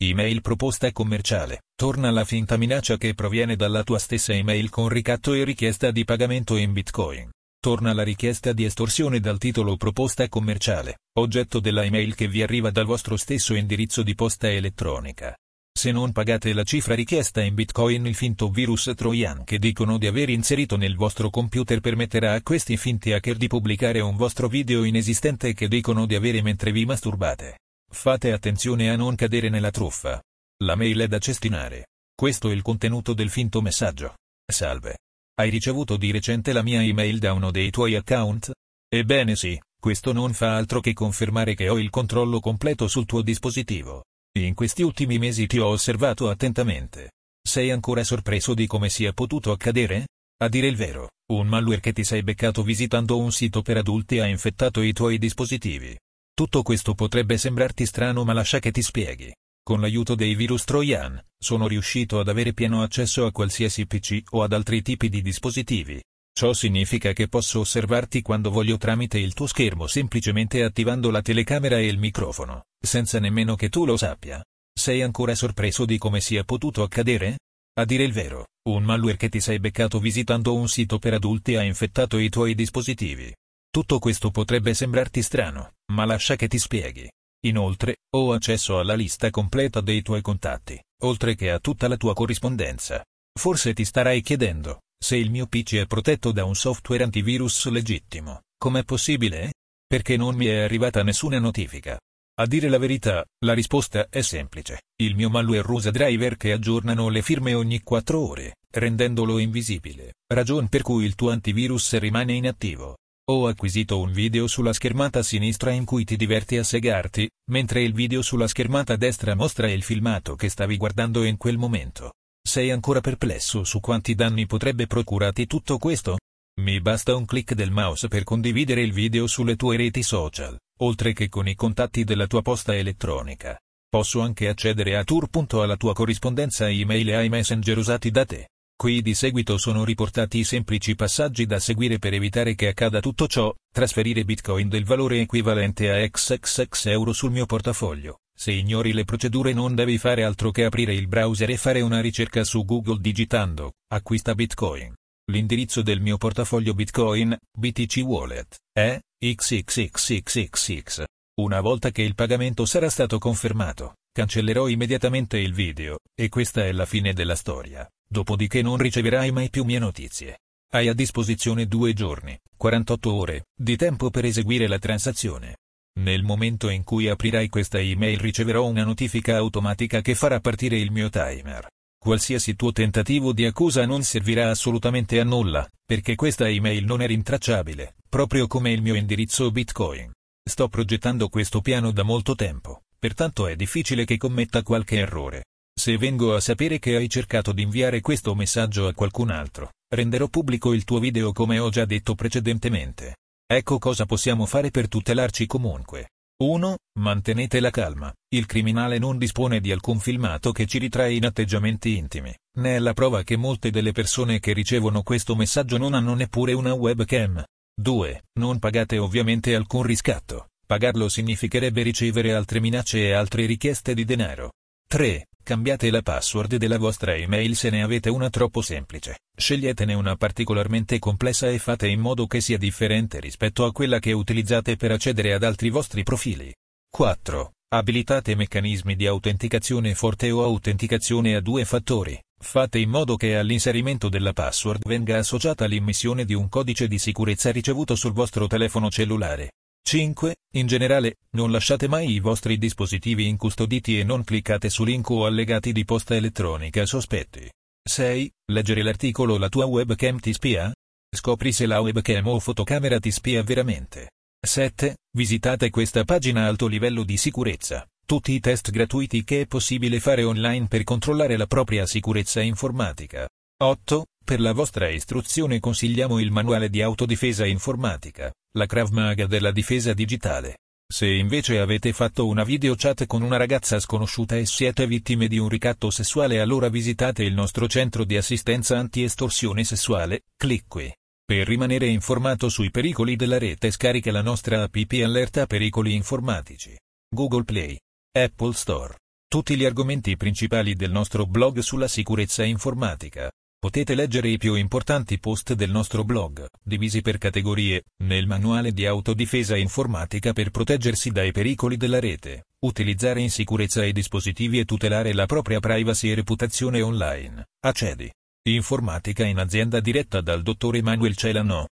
Email proposta commerciale. Torna la finta minaccia che proviene dalla tua stessa email con ricatto e richiesta di pagamento in Bitcoin. Torna la richiesta di estorsione dal titolo proposta commerciale, oggetto della email che vi arriva dal vostro stesso indirizzo di posta elettronica. Se non pagate la cifra richiesta in Bitcoin il finto virus Trojan che dicono di aver inserito nel vostro computer permetterà a questi finti hacker di pubblicare un vostro video inesistente che dicono di avere mentre vi masturbate. Fate attenzione a non cadere nella truffa. La mail è da cestinare. Questo è il contenuto del finto messaggio. Salve. Hai ricevuto di recente la mia email da uno dei tuoi account? Ebbene sì, questo non fa altro che confermare che ho il controllo completo sul tuo dispositivo. In questi ultimi mesi ti ho osservato attentamente. Sei ancora sorpreso di come sia potuto accadere? A dire il vero, un malware che ti sei beccato visitando un sito per adulti ha infettato i tuoi dispositivi. Tutto questo potrebbe sembrarti strano ma lascia che ti spieghi. Con l'aiuto dei virus Trojan, sono riuscito ad avere pieno accesso a qualsiasi PC o ad altri tipi di dispositivi. Ciò significa che posso osservarti quando voglio tramite il tuo schermo semplicemente attivando la telecamera e il microfono, senza nemmeno che tu lo sappia. Sei ancora sorpreso di come sia potuto accadere? A dire il vero, un malware che ti sei beccato visitando un sito per adulti ha infettato i tuoi dispositivi. Tutto questo potrebbe sembrarti strano, ma lascia che ti spieghi. Inoltre, ho accesso alla lista completa dei tuoi contatti, oltre che a tutta la tua corrispondenza. Forse ti starai chiedendo, se il mio PC è protetto da un software antivirus legittimo, com'è possibile? Perché non mi è arrivata nessuna notifica. A dire la verità, la risposta è semplice. Il mio malware usa driver che aggiornano le firme ogni 4 ore, rendendolo invisibile, ragion per cui il tuo antivirus rimane inattivo. Ho acquisito un video sulla schermata sinistra in cui ti diverti a segarti, mentre il video sulla schermata destra mostra il filmato che stavi guardando in quel momento. Sei ancora perplesso su quanti danni potrebbe procurarti tutto questo? Mi basta un clic del mouse per condividere il video sulle tue reti social, oltre che con i contatti della tua posta elettronica. Posso anche accedere a tour. alla tua corrispondenza email e ai messenger usati da te. Qui di seguito sono riportati i semplici passaggi da seguire per evitare che accada tutto ciò, trasferire bitcoin del valore equivalente a XXX euro sul mio portafoglio. Se ignori le procedure non devi fare altro che aprire il browser e fare una ricerca su Google digitando, acquista bitcoin. L'indirizzo del mio portafoglio bitcoin, BTC Wallet, è XXXXXX. Una volta che il pagamento sarà stato confermato, cancellerò immediatamente il video, e questa è la fine della storia. Dopodiché non riceverai mai più mie notizie. Hai a disposizione due giorni, 48 ore, di tempo per eseguire la transazione. Nel momento in cui aprirai questa email riceverò una notifica automatica che farà partire il mio timer. Qualsiasi tuo tentativo di accusa non servirà assolutamente a nulla, perché questa email non è rintracciabile, proprio come il mio indirizzo Bitcoin. Sto progettando questo piano da molto tempo, pertanto è difficile che commetta qualche errore. Se vengo a sapere che hai cercato di inviare questo messaggio a qualcun altro, renderò pubblico il tuo video come ho già detto precedentemente. Ecco cosa possiamo fare per tutelarci comunque. 1. Mantenete la calma. Il criminale non dispone di alcun filmato che ci ritrae in atteggiamenti intimi. Ne è la prova che molte delle persone che ricevono questo messaggio non hanno neppure una webcam. 2. Non pagate ovviamente alcun riscatto. Pagarlo significherebbe ricevere altre minacce e altre richieste di denaro. 3. Cambiate la password della vostra email se ne avete una troppo semplice. Sceglietene una particolarmente complessa e fate in modo che sia differente rispetto a quella che utilizzate per accedere ad altri vostri profili. 4. Abilitate meccanismi di autenticazione forte o autenticazione a due fattori. Fate in modo che all'inserimento della password venga associata l'immissione di un codice di sicurezza ricevuto sul vostro telefono cellulare. 5. In generale, non lasciate mai i vostri dispositivi incustoditi e non cliccate su link o allegati di posta elettronica sospetti. 6. Leggere l'articolo La tua webcam ti spia? Scopri se la webcam o fotocamera ti spia veramente. 7. Visitate questa pagina alto livello di sicurezza. Tutti i test gratuiti che è possibile fare online per controllare la propria sicurezza informatica. 8. Per la vostra istruzione consigliamo il manuale di autodifesa informatica la Krav Maga della difesa digitale. Se invece avete fatto una video chat con una ragazza sconosciuta e siete vittime di un ricatto sessuale allora visitate il nostro centro di assistenza anti-estorsione sessuale, clic qui. Per rimanere informato sui pericoli della rete scarica la nostra app Allerta Pericoli Informatici. Google Play. Apple Store. Tutti gli argomenti principali del nostro blog sulla sicurezza informatica. Potete leggere i più importanti post del nostro blog, divisi per categorie, nel manuale di autodifesa informatica per proteggersi dai pericoli della rete, utilizzare in sicurezza i dispositivi e tutelare la propria privacy e reputazione online. Accedi. Informatica in azienda diretta dal dottor Emanuel Celano.